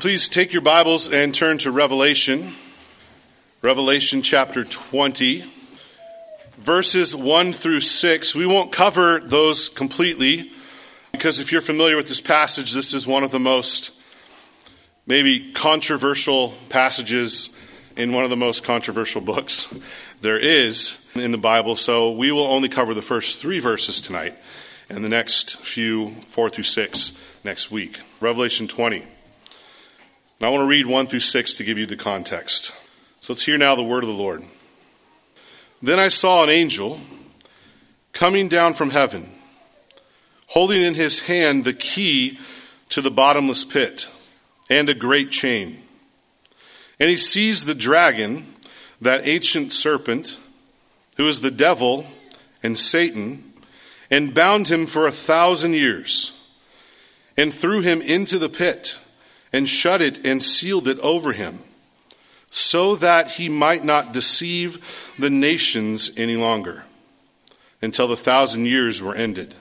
Please take your Bibles and turn to Revelation, Revelation chapter 20, verses 1 through 6. We won't cover those completely because if you're familiar with this passage, this is one of the most maybe controversial passages in one of the most controversial books there is in the Bible. So we will only cover the first three verses tonight and the next few, 4 through 6, next week. Revelation 20. I want to read 1 through 6 to give you the context. So let's hear now the word of the Lord. Then I saw an angel coming down from heaven, holding in his hand the key to the bottomless pit and a great chain. And he seized the dragon, that ancient serpent, who is the devil and Satan, and bound him for a thousand years, and threw him into the pit and shut it and sealed it over him, so that he might not deceive the nations any longer until the thousand years were ended.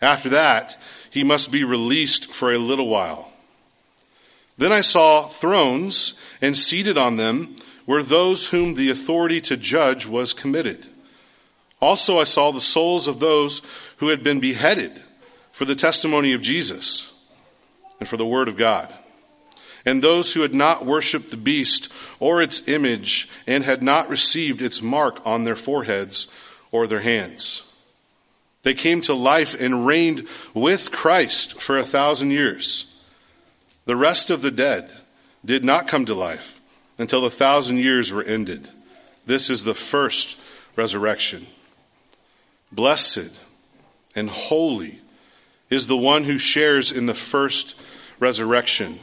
After that, he must be released for a little while. Then I saw thrones, and seated on them were those whom the authority to judge was committed. Also, I saw the souls of those who had been beheaded for the testimony of Jesus and for the word of God. And those who had not worshipped the beast or its image and had not received its mark on their foreheads or their hands. They came to life and reigned with Christ for a thousand years. The rest of the dead did not come to life until the thousand years were ended. This is the first resurrection. Blessed and holy is the one who shares in the first resurrection.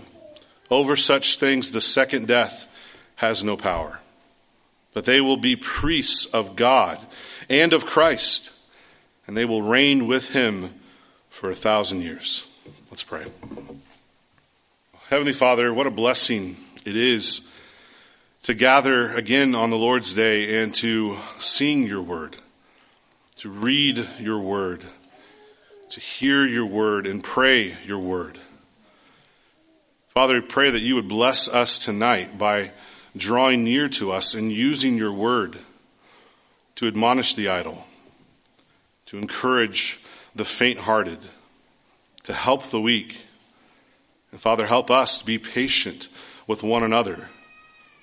Over such things, the second death has no power. But they will be priests of God and of Christ, and they will reign with him for a thousand years. Let's pray. Heavenly Father, what a blessing it is to gather again on the Lord's Day and to sing your word, to read your word, to hear your word and pray your word. Father, we pray that you would bless us tonight by drawing near to us and using your word to admonish the idle, to encourage the faint hearted, to help the weak. And Father, help us to be patient with one another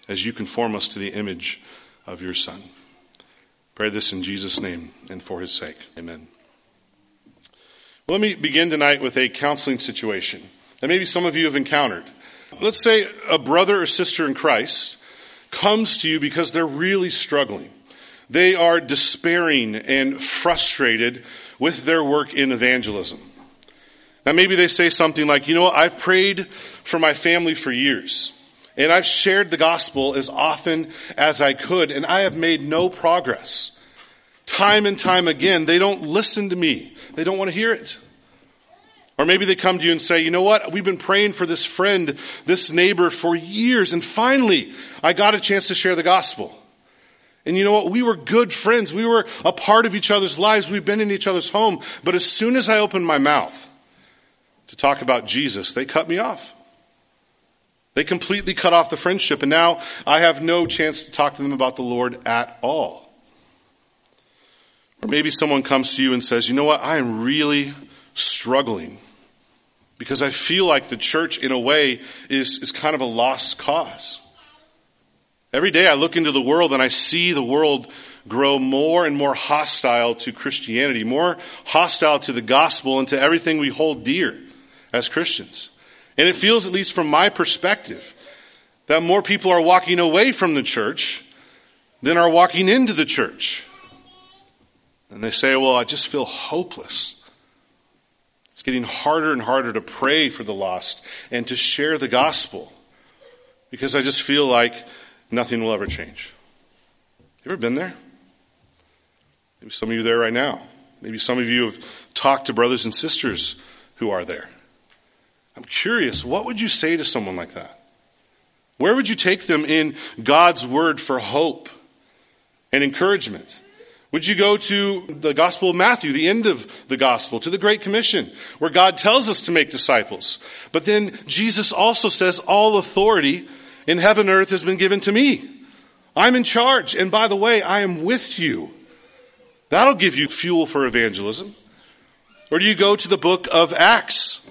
as you conform us to the image of your Son. Pray this in Jesus' name and for his sake. Amen. Let me begin tonight with a counseling situation that maybe some of you have encountered. Let's say a brother or sister in Christ comes to you because they're really struggling. They are despairing and frustrated with their work in evangelism. Now, maybe they say something like, You know? I've prayed for my family for years, and I've shared the gospel as often as I could, and I have made no progress. Time and time again, they don't listen to me, they don't want to hear it. Or maybe they come to you and say, you know what? We've been praying for this friend, this neighbor for years, and finally I got a chance to share the gospel. And you know what? We were good friends. We were a part of each other's lives. We've been in each other's home. But as soon as I opened my mouth to talk about Jesus, they cut me off. They completely cut off the friendship, and now I have no chance to talk to them about the Lord at all. Or maybe someone comes to you and says, You know what? I am really struggling because I feel like the church, in a way, is, is kind of a lost cause. Every day I look into the world and I see the world grow more and more hostile to Christianity, more hostile to the gospel and to everything we hold dear as Christians. And it feels, at least from my perspective, that more people are walking away from the church than are walking into the church. And they say, Well, I just feel hopeless. It's getting harder and harder to pray for the lost and to share the gospel because I just feel like nothing will ever change. You ever been there? Maybe some of you there right now. Maybe some of you have talked to brothers and sisters who are there. I'm curious, what would you say to someone like that? Where would you take them in God's word for hope and encouragement? Would you go to the Gospel of Matthew, the end of the Gospel, to the Great Commission, where God tells us to make disciples? But then Jesus also says, All authority in heaven and earth has been given to me. I'm in charge. And by the way, I am with you. That'll give you fuel for evangelism. Or do you go to the book of Acts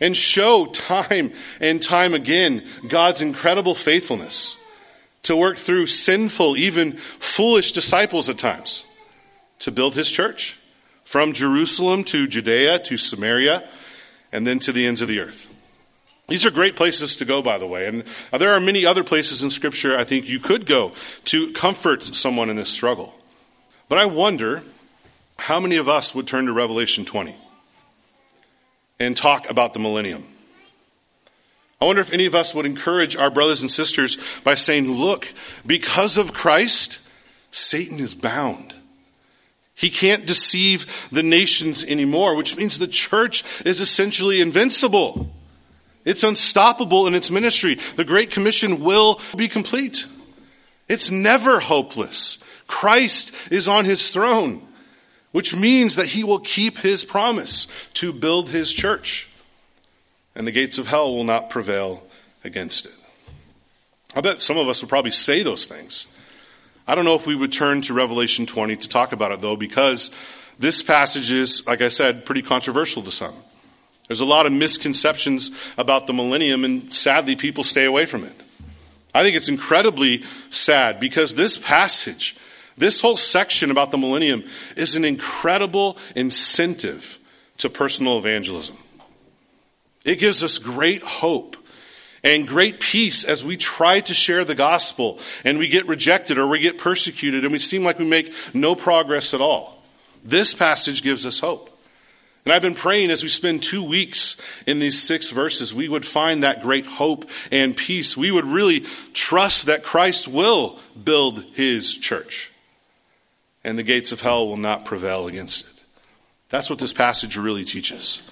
and show time and time again God's incredible faithfulness to work through sinful, even foolish disciples at times? To build his church from Jerusalem to Judea to Samaria and then to the ends of the earth. These are great places to go, by the way. And uh, there are many other places in Scripture I think you could go to comfort someone in this struggle. But I wonder how many of us would turn to Revelation 20 and talk about the millennium. I wonder if any of us would encourage our brothers and sisters by saying, Look, because of Christ, Satan is bound. He can't deceive the nations anymore, which means the church is essentially invincible. It's unstoppable in its ministry. The Great Commission will be complete. It's never hopeless. Christ is on his throne, which means that he will keep his promise to build his church, and the gates of hell will not prevail against it. I bet some of us would probably say those things. I don't know if we would turn to Revelation 20 to talk about it, though, because this passage is, like I said, pretty controversial to some. There's a lot of misconceptions about the millennium, and sadly, people stay away from it. I think it's incredibly sad because this passage, this whole section about the millennium, is an incredible incentive to personal evangelism. It gives us great hope and great peace as we try to share the gospel and we get rejected or we get persecuted and we seem like we make no progress at all. This passage gives us hope. And I've been praying as we spend two weeks in these six verses, we would find that great hope and peace. We would really trust that Christ will build his church and the gates of hell will not prevail against it. That's what this passage really teaches.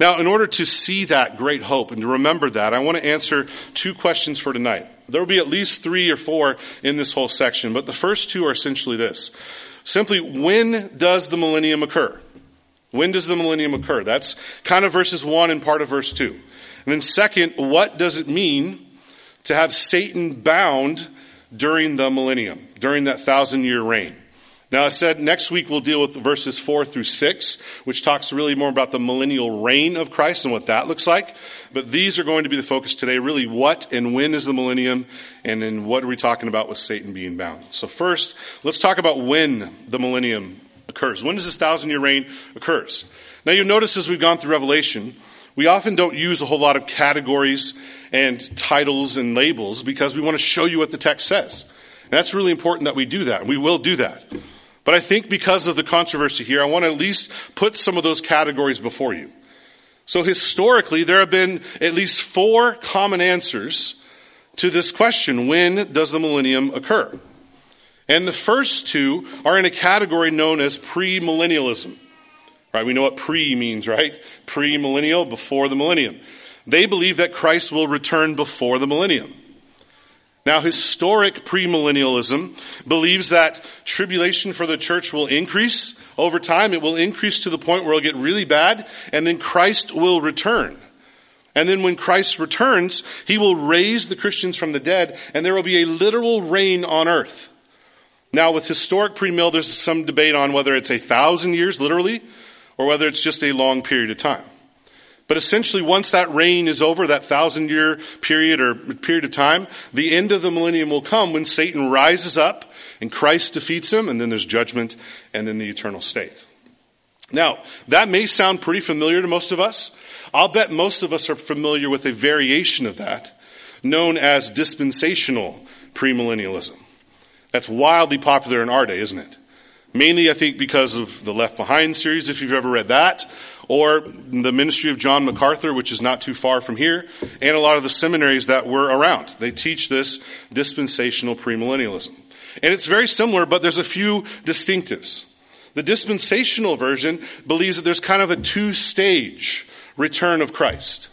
Now, in order to see that great hope and to remember that, I want to answer two questions for tonight. There will be at least three or four in this whole section, but the first two are essentially this. Simply, when does the millennium occur? When does the millennium occur? That's kind of verses 1 and part of verse 2. And then, second, what does it mean to have Satan bound during the millennium, during that thousand year reign? Now, I said next week we'll deal with verses 4 through 6, which talks really more about the millennial reign of Christ and what that looks like. But these are going to be the focus today really what and when is the millennium, and then what are we talking about with Satan being bound. So, first, let's talk about when the millennium occurs. When does this thousand year reign occurs? Now, you'll notice as we've gone through Revelation, we often don't use a whole lot of categories and titles and labels because we want to show you what the text says. And that's really important that we do that. We will do that. But I think because of the controversy here, I want to at least put some of those categories before you. So historically, there have been at least four common answers to this question when does the millennium occur? And the first two are in a category known as premillennialism. Right? We know what pre means, right? Premillennial, before the millennium. They believe that Christ will return before the millennium. Now, historic premillennialism believes that tribulation for the church will increase over time. It will increase to the point where it'll get really bad, and then Christ will return. And then when Christ returns, he will raise the Christians from the dead, and there will be a literal reign on earth. Now, with historic premill, there's some debate on whether it's a thousand years, literally, or whether it's just a long period of time. But essentially, once that reign is over, that thousand year period or period of time, the end of the millennium will come when Satan rises up and Christ defeats him, and then there's judgment and then the eternal state. Now, that may sound pretty familiar to most of us. I'll bet most of us are familiar with a variation of that known as dispensational premillennialism. That's wildly popular in our day, isn't it? Mainly, I think, because of the Left Behind series, if you've ever read that, or the ministry of John MacArthur, which is not too far from here, and a lot of the seminaries that were around. They teach this dispensational premillennialism. And it's very similar, but there's a few distinctives. The dispensational version believes that there's kind of a two stage return of Christ.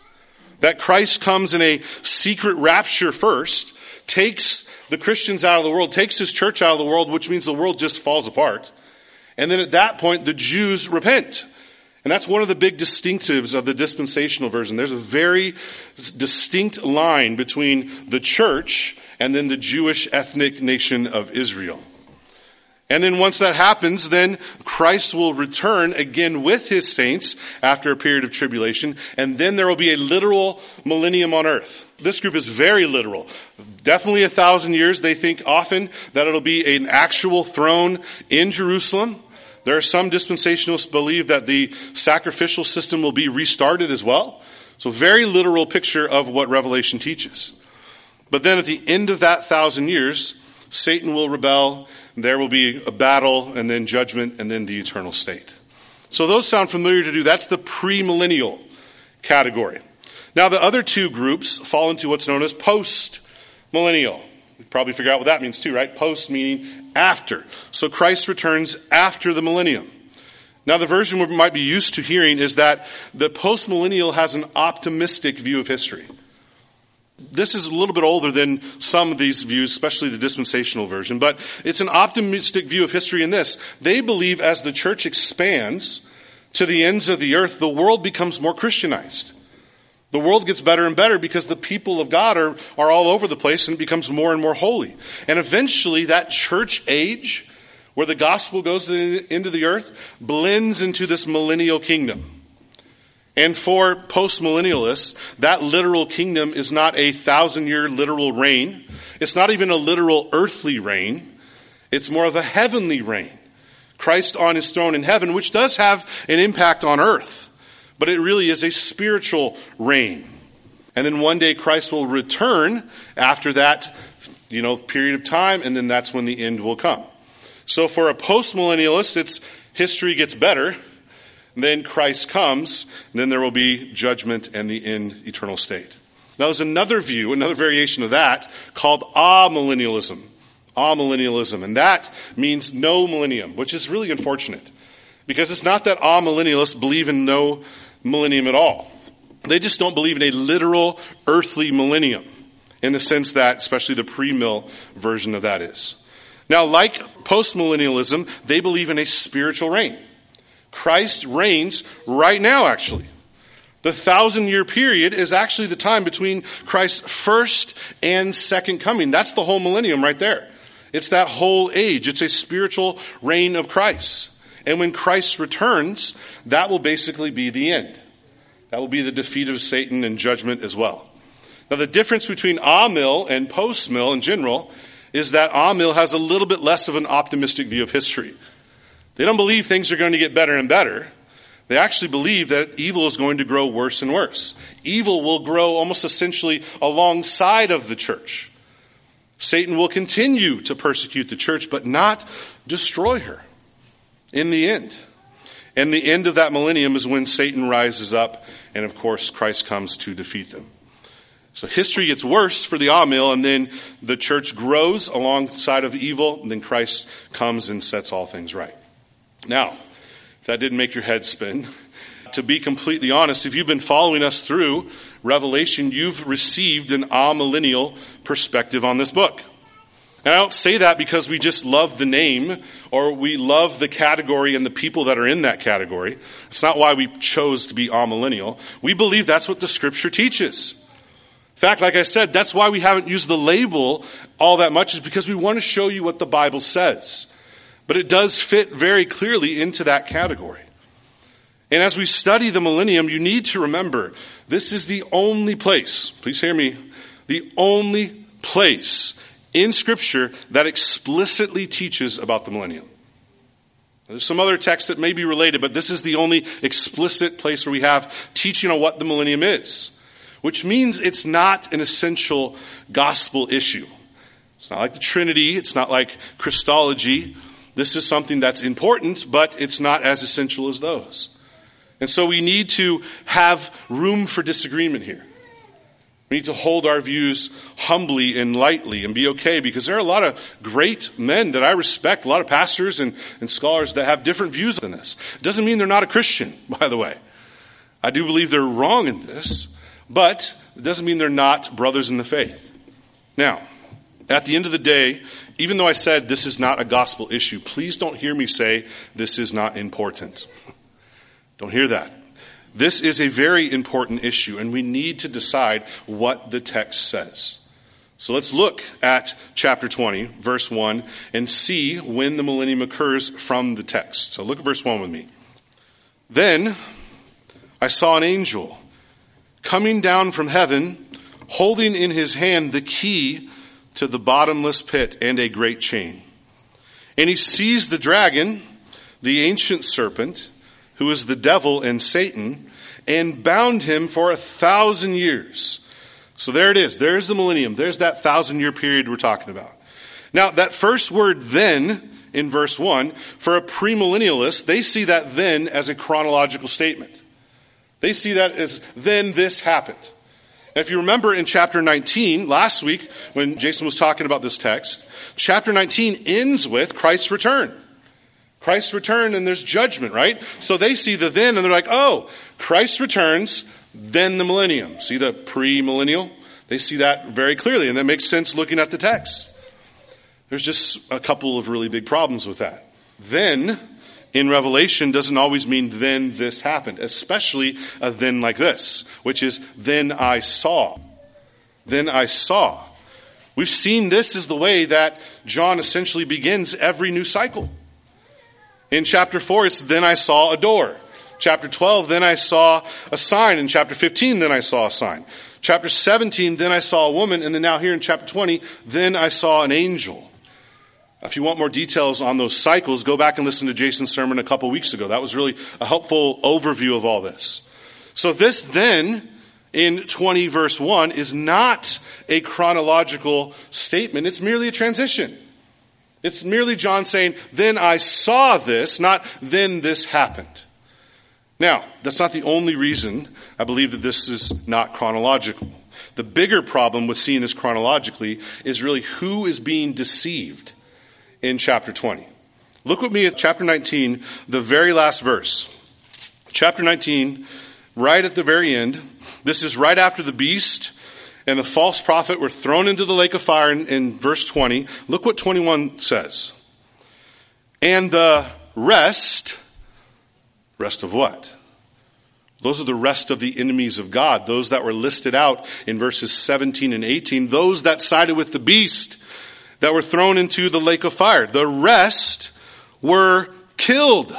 That Christ comes in a secret rapture first takes the Christians out of the world, takes his church out of the world, which means the world just falls apart. And then at that point, the Jews repent. And that's one of the big distinctives of the dispensational version. There's a very distinct line between the church and then the Jewish ethnic nation of Israel. And then once that happens, then Christ will return again with his saints after a period of tribulation, and then there will be a literal millennium on earth. This group is very literal. Definitely a thousand years. They think often that it'll be an actual throne in Jerusalem. There are some dispensationalists believe that the sacrificial system will be restarted as well. So very literal picture of what Revelation teaches. But then at the end of that thousand years, Satan will rebel there will be a battle and then judgment and then the eternal state. So those sound familiar to you. That's the premillennial category. Now the other two groups fall into what's known as post millennial. Probably figure out what that means too, right? Post meaning after. So Christ returns after the millennium. Now, the version we might be used to hearing is that the postmillennial has an optimistic view of history. This is a little bit older than some of these views, especially the dispensational version, but it's an optimistic view of history in this. They believe as the church expands to the ends of the earth, the world becomes more Christianized. The world gets better and better because the people of God are, are all over the place and it becomes more and more holy. And eventually, that church age, where the gospel goes into the earth, blends into this millennial kingdom. And for postmillennialists, that literal kingdom is not a thousand year literal reign. It's not even a literal earthly reign. It's more of a heavenly reign. Christ on his throne in heaven, which does have an impact on earth, but it really is a spiritual reign. And then one day Christ will return after that, you know, period of time, and then that's when the end will come. So for a postmillennialist, it's history gets better then Christ comes, then there will be judgment and the end eternal state. Now, there's another view, another variation of that, called amillennialism. Amillennialism. And that means no millennium, which is really unfortunate. Because it's not that all millennialists believe in no millennium at all. They just don't believe in a literal earthly millennium, in the sense that, especially the pre mill version of that is. Now, like postmillennialism, they believe in a spiritual reign. Christ reigns right now, actually. The thousand year period is actually the time between Christ's first and second coming. That's the whole millennium right there. It's that whole age. It's a spiritual reign of Christ. And when Christ returns, that will basically be the end. That will be the defeat of Satan and judgment as well. Now, the difference between Amil and post mill in general is that Amil has a little bit less of an optimistic view of history. They don't believe things are going to get better and better. They actually believe that evil is going to grow worse and worse. Evil will grow almost essentially alongside of the church. Satan will continue to persecute the church, but not destroy her in the end. And the end of that millennium is when Satan rises up, and of course, Christ comes to defeat them. So history gets worse for the Amil, and then the church grows alongside of evil, and then Christ comes and sets all things right. Now, if that didn't make your head spin, to be completely honest, if you've been following us through Revelation, you've received an amillennial perspective on this book. And I don't say that because we just love the name or we love the category and the people that are in that category. It's not why we chose to be amillennial. We believe that's what the scripture teaches. In fact, like I said, that's why we haven't used the label all that much, is because we want to show you what the Bible says. But it does fit very clearly into that category. And as we study the millennium, you need to remember this is the only place, please hear me, the only place in Scripture that explicitly teaches about the millennium. There's some other texts that may be related, but this is the only explicit place where we have teaching on what the millennium is, which means it's not an essential gospel issue. It's not like the Trinity, it's not like Christology. This is something that's important, but it's not as essential as those. And so we need to have room for disagreement here. We need to hold our views humbly and lightly and be okay because there are a lot of great men that I respect, a lot of pastors and, and scholars that have different views on this. It doesn't mean they're not a Christian, by the way. I do believe they're wrong in this, but it doesn't mean they're not brothers in the faith. Now, At the end of the day, even though I said this is not a gospel issue, please don't hear me say this is not important. Don't hear that. This is a very important issue, and we need to decide what the text says. So let's look at chapter 20, verse 1, and see when the millennium occurs from the text. So look at verse 1 with me. Then I saw an angel coming down from heaven, holding in his hand the key to the bottomless pit and a great chain. And he seized the dragon, the ancient serpent, who is the devil and Satan, and bound him for a thousand years. So there it is. There's the millennium. There's that thousand year period we're talking about. Now, that first word then in verse 1, for a premillennialist, they see that then as a chronological statement. They see that as then this happened. If you remember in chapter 19, last week, when Jason was talking about this text, chapter 19 ends with Christ's return. Christ's return and there's judgment, right? So they see the then and they're like, oh, Christ returns, then the millennium. See the pre-millennial? They see that very clearly, and that makes sense looking at the text. There's just a couple of really big problems with that. Then, in Revelation, doesn't always mean then this happened, especially a then like this, which is then I saw. Then I saw. We've seen this is the way that John essentially begins every new cycle. In chapter 4, it's then I saw a door. Chapter 12, then I saw a sign. In chapter 15, then I saw a sign. Chapter 17, then I saw a woman. And then now here in chapter 20, then I saw an angel. If you want more details on those cycles, go back and listen to Jason's sermon a couple weeks ago. That was really a helpful overview of all this. So this then in 20 verse 1 is not a chronological statement. It's merely a transition. It's merely John saying, then I saw this, not then this happened. Now, that's not the only reason I believe that this is not chronological. The bigger problem with seeing this chronologically is really who is being deceived in chapter 20. Look with me at chapter 19, the very last verse. Chapter 19, right at the very end. This is right after the beast and the false prophet were thrown into the lake of fire in, in verse 20. Look what 21 says. And the rest, rest of what? Those are the rest of the enemies of God, those that were listed out in verses 17 and 18, those that sided with the beast that were thrown into the lake of fire. The rest were killed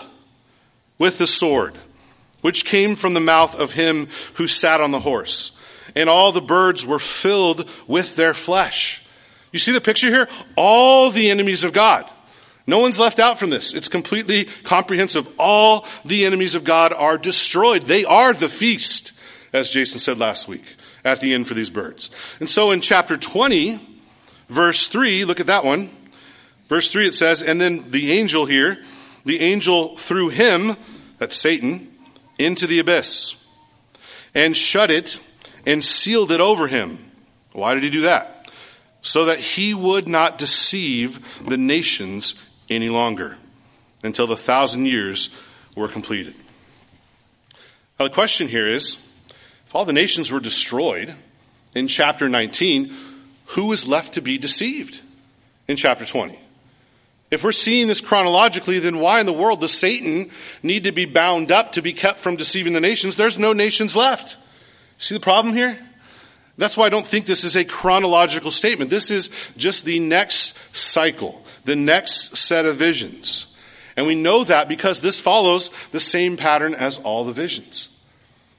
with the sword, which came from the mouth of him who sat on the horse and all the birds were filled with their flesh. You see the picture here? All the enemies of God. No one's left out from this. It's completely comprehensive. All the enemies of God are destroyed. They are the feast, as Jason said last week at the end for these birds. And so in chapter 20, verse 3, look at that one. Verse 3 it says, And then the angel here, the angel threw him, that's Satan, into the abyss and shut it and sealed it over him. Why did he do that? So that he would not deceive the nations any longer until the thousand years were completed. Now, the question here is if all the nations were destroyed in chapter 19, who is left to be deceived in chapter 20? If we're seeing this chronologically, then why in the world does Satan need to be bound up to be kept from deceiving the nations? There's no nations left. See the problem here? That's why I don't think this is a chronological statement. This is just the next cycle, the next set of visions. And we know that because this follows the same pattern as all the visions.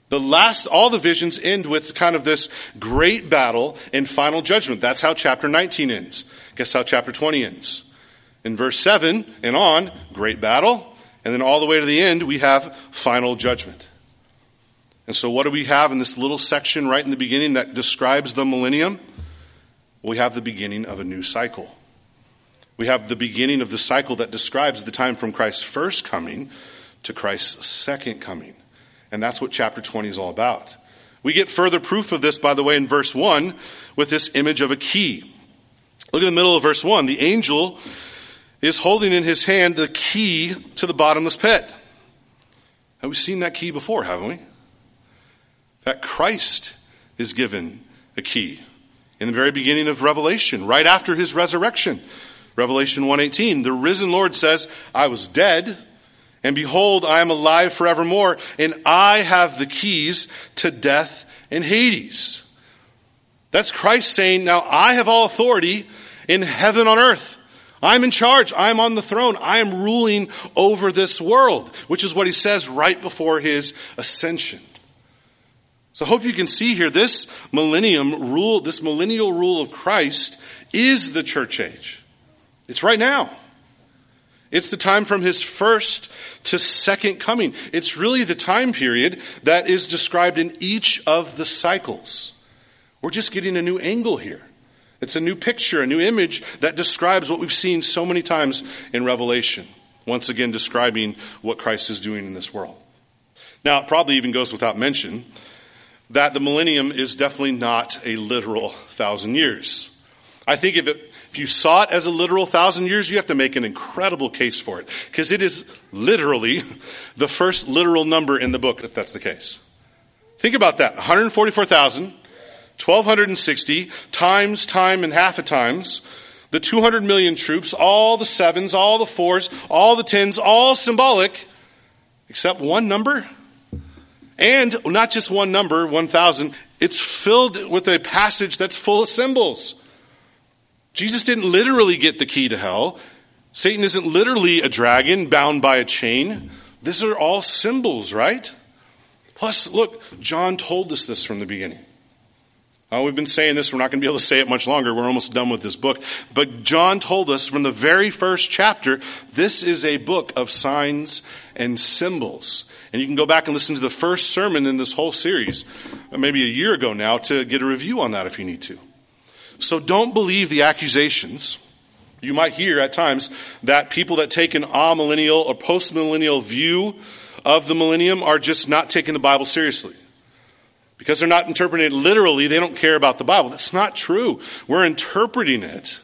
The last, all the visions end with kind of this great battle and final judgment. That's how chapter 19 ends. Guess how chapter 20 ends? In verse 7 and on, great battle. And then all the way to the end, we have final judgment. And so, what do we have in this little section right in the beginning that describes the millennium? We have the beginning of a new cycle. We have the beginning of the cycle that describes the time from Christ's first coming to Christ's second coming. And that's what chapter 20 is all about. We get further proof of this, by the way, in verse 1 with this image of a key. Look at the middle of verse 1. The angel is holding in his hand the key to the bottomless pit. Have we seen that key before, haven't we? That Christ is given a key. in the very beginning of Revelation, right after his resurrection. Revelation 1:18, the risen Lord says, "I was dead, and behold, I am alive forevermore, and I have the keys to death and Hades." That's Christ saying, "Now I have all authority in heaven on earth." I'm in charge. I'm on the throne. I am ruling over this world, which is what he says right before his ascension. So I hope you can see here this millennium rule, this millennial rule of Christ is the church age. It's right now. It's the time from his first to second coming. It's really the time period that is described in each of the cycles. We're just getting a new angle here. It's a new picture, a new image that describes what we've seen so many times in Revelation. Once again, describing what Christ is doing in this world. Now, it probably even goes without mention that the millennium is definitely not a literal thousand years. I think if, it, if you saw it as a literal thousand years, you have to make an incredible case for it, because it is literally the first literal number in the book, if that's the case. Think about that 144,000 1260 times time and half a times, the 200 million troops, all the sevens, all the fours, all the tens, all symbolic, except one number. And not just one number, 1,000, it's filled with a passage that's full of symbols. Jesus didn't literally get the key to hell. Satan isn't literally a dragon bound by a chain. These are all symbols, right? Plus, look, John told us this from the beginning. Uh, we've been saying this, we're not going to be able to say it much longer. We're almost done with this book. But John told us from the very first chapter this is a book of signs and symbols. And you can go back and listen to the first sermon in this whole series, uh, maybe a year ago now, to get a review on that if you need to. So don't believe the accusations. You might hear at times that people that take an amillennial or postmillennial view of the millennium are just not taking the Bible seriously. Because they're not interpreting it literally, they don't care about the Bible. That's not true. We're interpreting it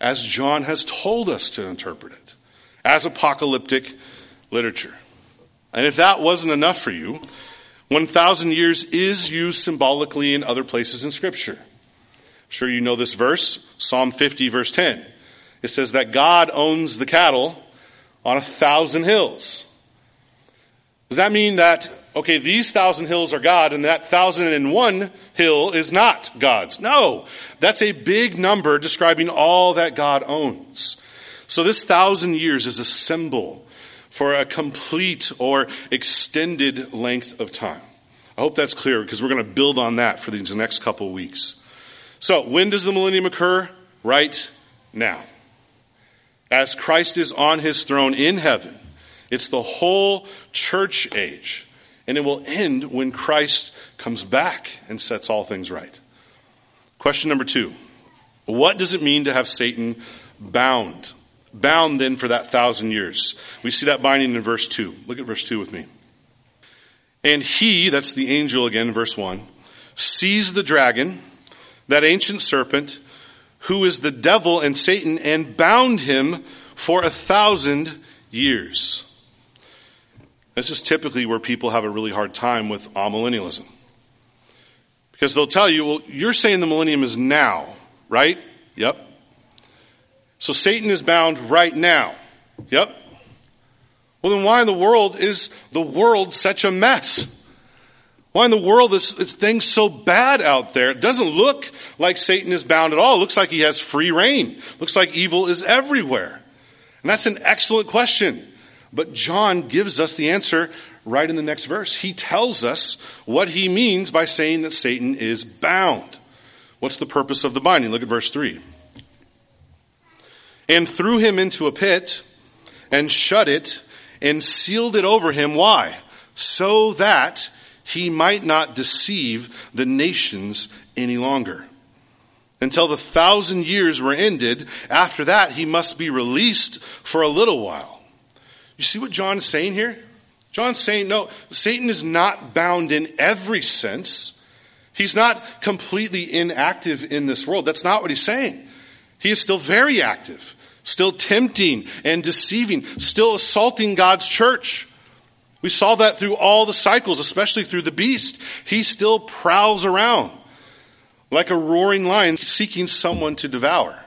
as John has told us to interpret it, as apocalyptic literature. And if that wasn't enough for you, 1,000 years is used symbolically in other places in Scripture. I'm sure you know this verse, Psalm 50, verse 10. It says that God owns the cattle on a thousand hills. Does that mean that okay, these thousand hills are God and that thousand and one hill is not God's. No, that's a big number describing all that God owns. So this thousand years is a symbol for a complete or extended length of time. I hope that's clear because we're going to build on that for these next couple weeks. So, when does the millennium occur? Right now. As Christ is on his throne in heaven, it's the whole church age and it will end when Christ comes back and sets all things right. Question number two What does it mean to have Satan bound? Bound then for that thousand years. We see that binding in verse 2. Look at verse 2 with me. And he, that's the angel again, verse 1, seized the dragon, that ancient serpent, who is the devil and Satan, and bound him for a thousand years. This is typically where people have a really hard time with amillennialism. Because they'll tell you, well, you're saying the millennium is now, right? Yep. So Satan is bound right now. Yep. Well, then why in the world is the world such a mess? Why in the world is, is things so bad out there? It doesn't look like Satan is bound at all. It looks like he has free reign. It looks like evil is everywhere. And that's an excellent question. But John gives us the answer right in the next verse. He tells us what he means by saying that Satan is bound. What's the purpose of the binding? Look at verse 3. And threw him into a pit and shut it and sealed it over him. Why? So that he might not deceive the nations any longer. Until the thousand years were ended, after that he must be released for a little while. You see what John is saying here? John's saying, no, Satan is not bound in every sense. He's not completely inactive in this world. That's not what he's saying. He is still very active, still tempting and deceiving, still assaulting God's church. We saw that through all the cycles, especially through the beast. He still prowls around. like a roaring lion seeking someone to devour.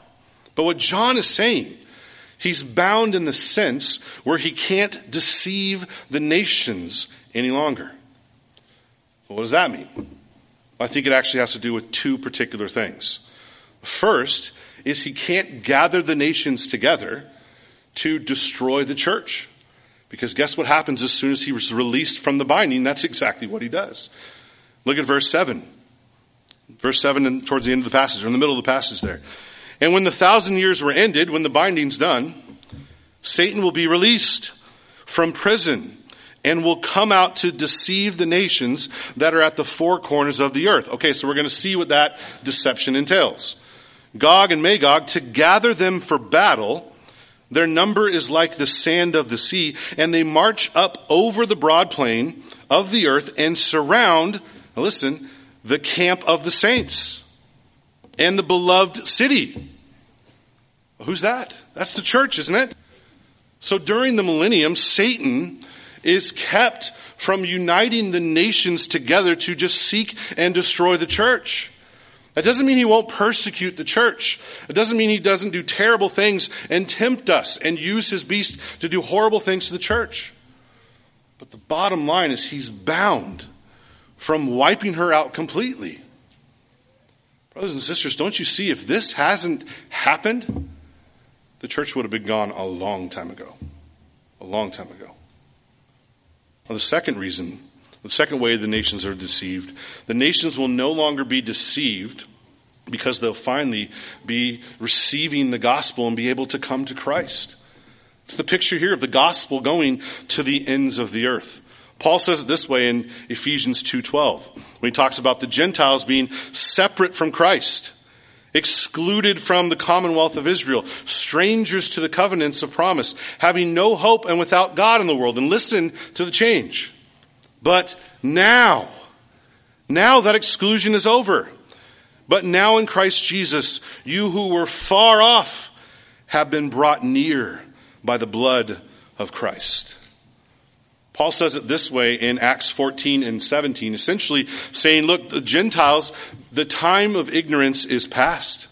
But what John is saying, he's bound in the sense where he can't deceive the nations any longer. What does that mean? I think it actually has to do with two particular things. First is he can't gather the nations together to destroy the church. Because guess what happens as soon as he was released from the binding? That's exactly what he does. Look at verse 7. Verse 7 and towards the end of the passage, or in the middle of the passage there. And when the thousand years were ended, when the binding's done, Satan will be released from prison and will come out to deceive the nations that are at the four corners of the earth. Okay, so we're going to see what that deception entails. Gog and Magog to gather them for battle their number is like the sand of the sea, and they march up over the broad plain of the earth and surround, listen, the camp of the saints and the beloved city. Who's that? That's the church, isn't it? So during the millennium, Satan is kept from uniting the nations together to just seek and destroy the church. That doesn't mean he won't persecute the church. It doesn't mean he doesn't do terrible things and tempt us and use his beast to do horrible things to the church. But the bottom line is he's bound from wiping her out completely. Brothers and sisters, don't you see if this hasn't happened, the church would have been gone a long time ago. A long time ago. Well, the second reason the second way the nations are deceived the nations will no longer be deceived because they'll finally be receiving the gospel and be able to come to Christ. It's the picture here of the gospel going to the ends of the earth. Paul says it this way in Ephesians 2:12 when he talks about the Gentiles being separate from Christ, excluded from the commonwealth of Israel, strangers to the covenants of promise, having no hope and without God in the world. And listen to the change. But now, now that exclusion is over. But now in Christ Jesus, you who were far off have been brought near by the blood of Christ. Paul says it this way in Acts 14 and 17, essentially saying, Look, the Gentiles, the time of ignorance is past.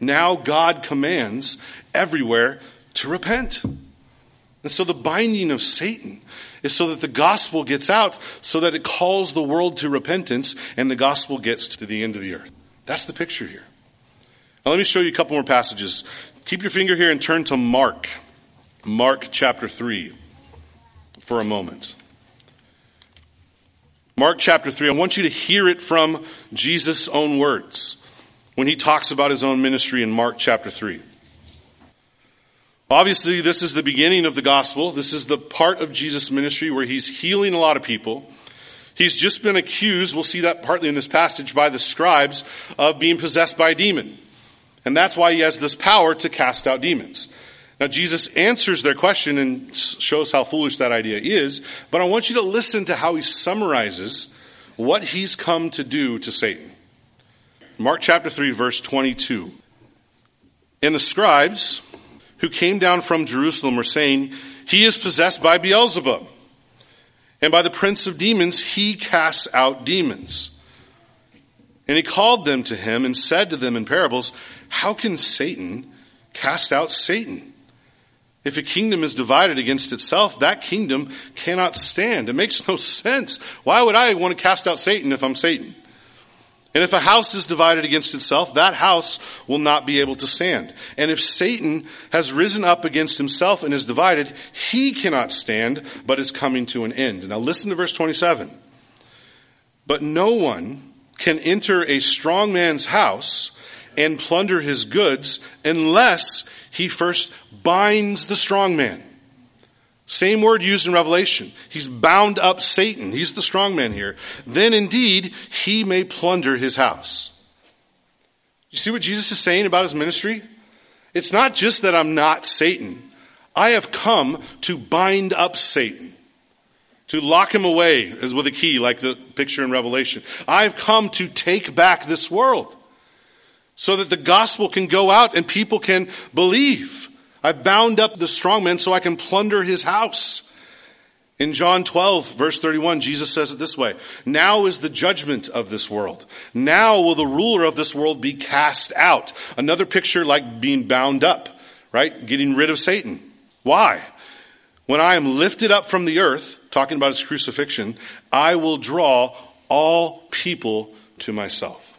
Now God commands everywhere to repent. And so the binding of Satan is so that the gospel gets out, so that it calls the world to repentance and the gospel gets to the end of the earth. That's the picture here. Now, let me show you a couple more passages. Keep your finger here and turn to Mark, Mark chapter 3, for a moment. Mark chapter 3, I want you to hear it from Jesus' own words when he talks about his own ministry in Mark chapter 3. Obviously, this is the beginning of the gospel. This is the part of Jesus' ministry where he's healing a lot of people. He's just been accused, we'll see that partly in this passage, by the scribes of being possessed by a demon. And that's why he has this power to cast out demons. Now, Jesus answers their question and shows how foolish that idea is, but I want you to listen to how he summarizes what he's come to do to Satan. Mark chapter 3, verse 22. And the scribes, who came down from Jerusalem were saying, He is possessed by Beelzebub, and by the prince of demons he casts out demons. And he called them to him and said to them in parables, How can Satan cast out Satan? If a kingdom is divided against itself, that kingdom cannot stand. It makes no sense. Why would I want to cast out Satan if I'm Satan? And if a house is divided against itself, that house will not be able to stand. And if Satan has risen up against himself and is divided, he cannot stand, but is coming to an end. Now listen to verse 27. But no one can enter a strong man's house and plunder his goods unless he first binds the strong man. Same word used in Revelation. He's bound up Satan. He's the strong man here. Then indeed, he may plunder his house. You see what Jesus is saying about his ministry? It's not just that I'm not Satan. I have come to bind up Satan, to lock him away with a key, like the picture in Revelation. I've come to take back this world so that the gospel can go out and people can believe. I've bound up the strong man so I can plunder his house. In John 12, verse 31, Jesus says it this way Now is the judgment of this world. Now will the ruler of this world be cast out. Another picture like being bound up, right? Getting rid of Satan. Why? When I am lifted up from the earth, talking about his crucifixion, I will draw all people to myself.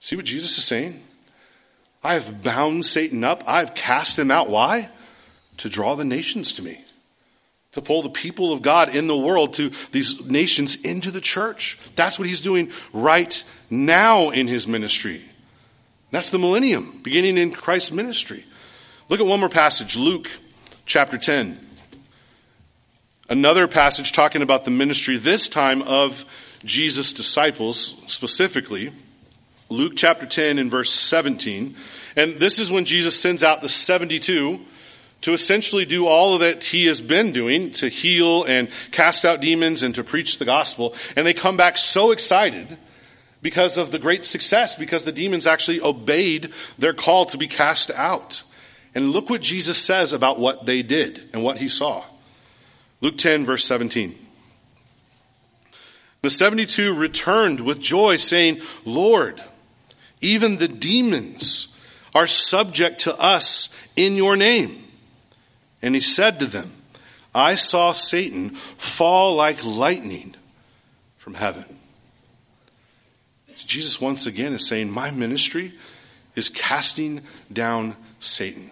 See what Jesus is saying? I have bound Satan up. I've cast him out. Why? To draw the nations to me to pull the people of God in the world to these nations into the church. That's what he's doing right now in his ministry. That's the millennium, beginning in Christ's ministry. Look at one more passage, Luke chapter 10. Another passage talking about the ministry, this time of Jesus' disciples specifically. Luke chapter 10 and verse 17. And this is when Jesus sends out the 72 to essentially do all that he has been doing to heal and cast out demons and to preach the gospel. And they come back so excited because of the great success, because the demons actually obeyed their call to be cast out. And look what Jesus says about what they did and what he saw. Luke 10, verse 17. The 72 returned with joy, saying, Lord, even the demons are subject to us in your name. And he said to them, I saw Satan fall like lightning from heaven. So Jesus once again is saying, My ministry is casting down Satan.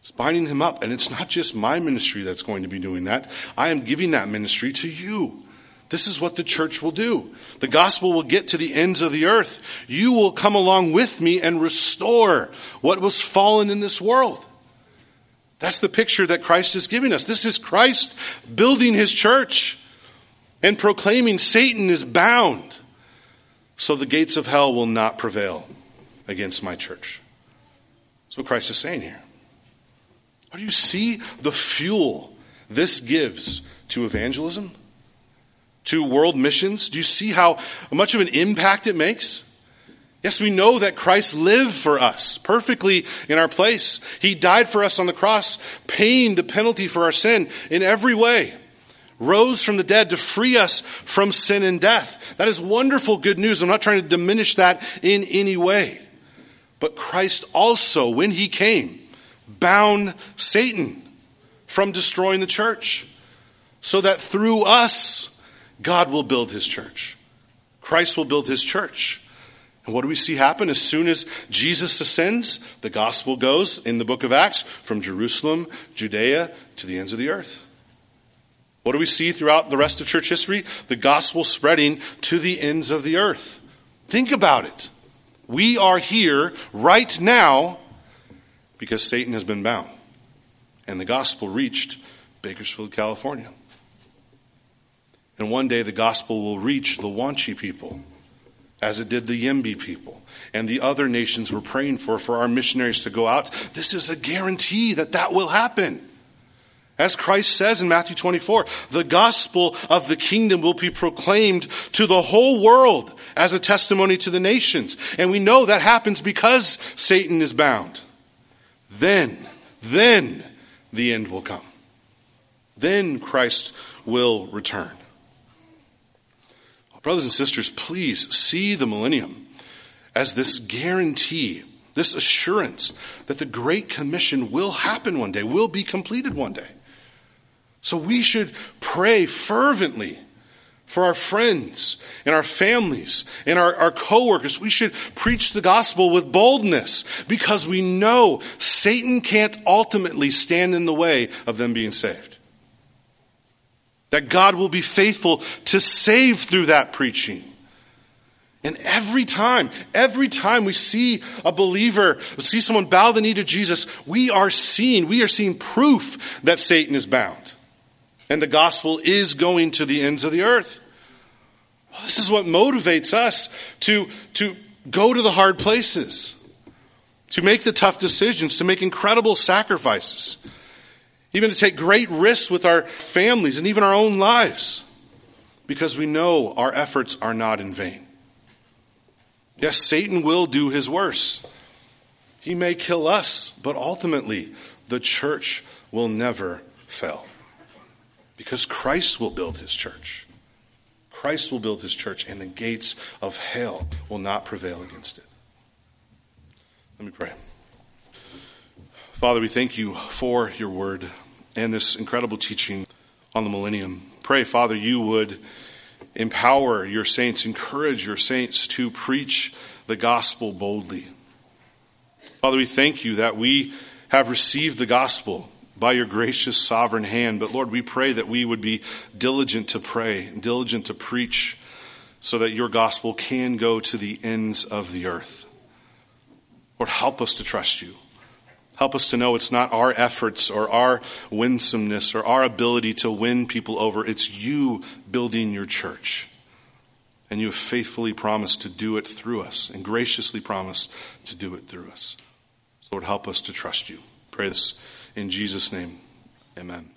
It's binding him up. And it's not just my ministry that's going to be doing that. I am giving that ministry to you. This is what the church will do. The gospel will get to the ends of the earth. You will come along with me and restore what was fallen in this world. That's the picture that Christ is giving us. This is Christ building his church and proclaiming Satan is bound so the gates of hell will not prevail against my church. That's what Christ is saying here. Do you see the fuel this gives to evangelism? To world missions? Do you see how much of an impact it makes? Yes, we know that Christ lived for us perfectly in our place. He died for us on the cross, paying the penalty for our sin in every way. Rose from the dead to free us from sin and death. That is wonderful good news. I'm not trying to diminish that in any way. But Christ also, when he came, bound Satan from destroying the church so that through us, God will build his church. Christ will build his church. And what do we see happen? As soon as Jesus ascends, the gospel goes in the book of Acts from Jerusalem, Judea, to the ends of the earth. What do we see throughout the rest of church history? The gospel spreading to the ends of the earth. Think about it. We are here right now because Satan has been bound. And the gospel reached Bakersfield, California. And one day the gospel will reach the Wanchi people as it did the Yembi people and the other nations we're praying for, for our missionaries to go out. This is a guarantee that that will happen. As Christ says in Matthew 24, the gospel of the kingdom will be proclaimed to the whole world as a testimony to the nations. And we know that happens because Satan is bound. Then, then the end will come. Then Christ will return. Brothers and sisters, please see the millennium as this guarantee, this assurance that the Great Commission will happen one day, will be completed one day. So we should pray fervently for our friends and our families and our, our coworkers. We should preach the gospel with boldness because we know Satan can't ultimately stand in the way of them being saved. That God will be faithful to save through that preaching. And every time, every time we see a believer, we see someone bow the knee to Jesus, we are seeing, we are seeing proof that Satan is bound. And the gospel is going to the ends of the earth. Well, this is what motivates us to, to go to the hard places, to make the tough decisions, to make incredible sacrifices even to take great risks with our families and even our own lives, because we know our efforts are not in vain. Yes, Satan will do his worst. He may kill us, but ultimately, the church will never fail. Because Christ will build his church. Christ will build his church, and the gates of hell will not prevail against it. Let me pray. Father, we thank you for your word and this incredible teaching on the millennium. Pray, Father, you would empower your saints, encourage your saints to preach the gospel boldly. Father, we thank you that we have received the gospel by your gracious sovereign hand. But Lord, we pray that we would be diligent to pray, diligent to preach, so that your gospel can go to the ends of the earth. Lord, help us to trust you. Help us to know it's not our efforts or our winsomeness or our ability to win people over. It's you building your church. And you have faithfully promised to do it through us and graciously promised to do it through us. So Lord, help us to trust you. Pray this in Jesus' name. Amen.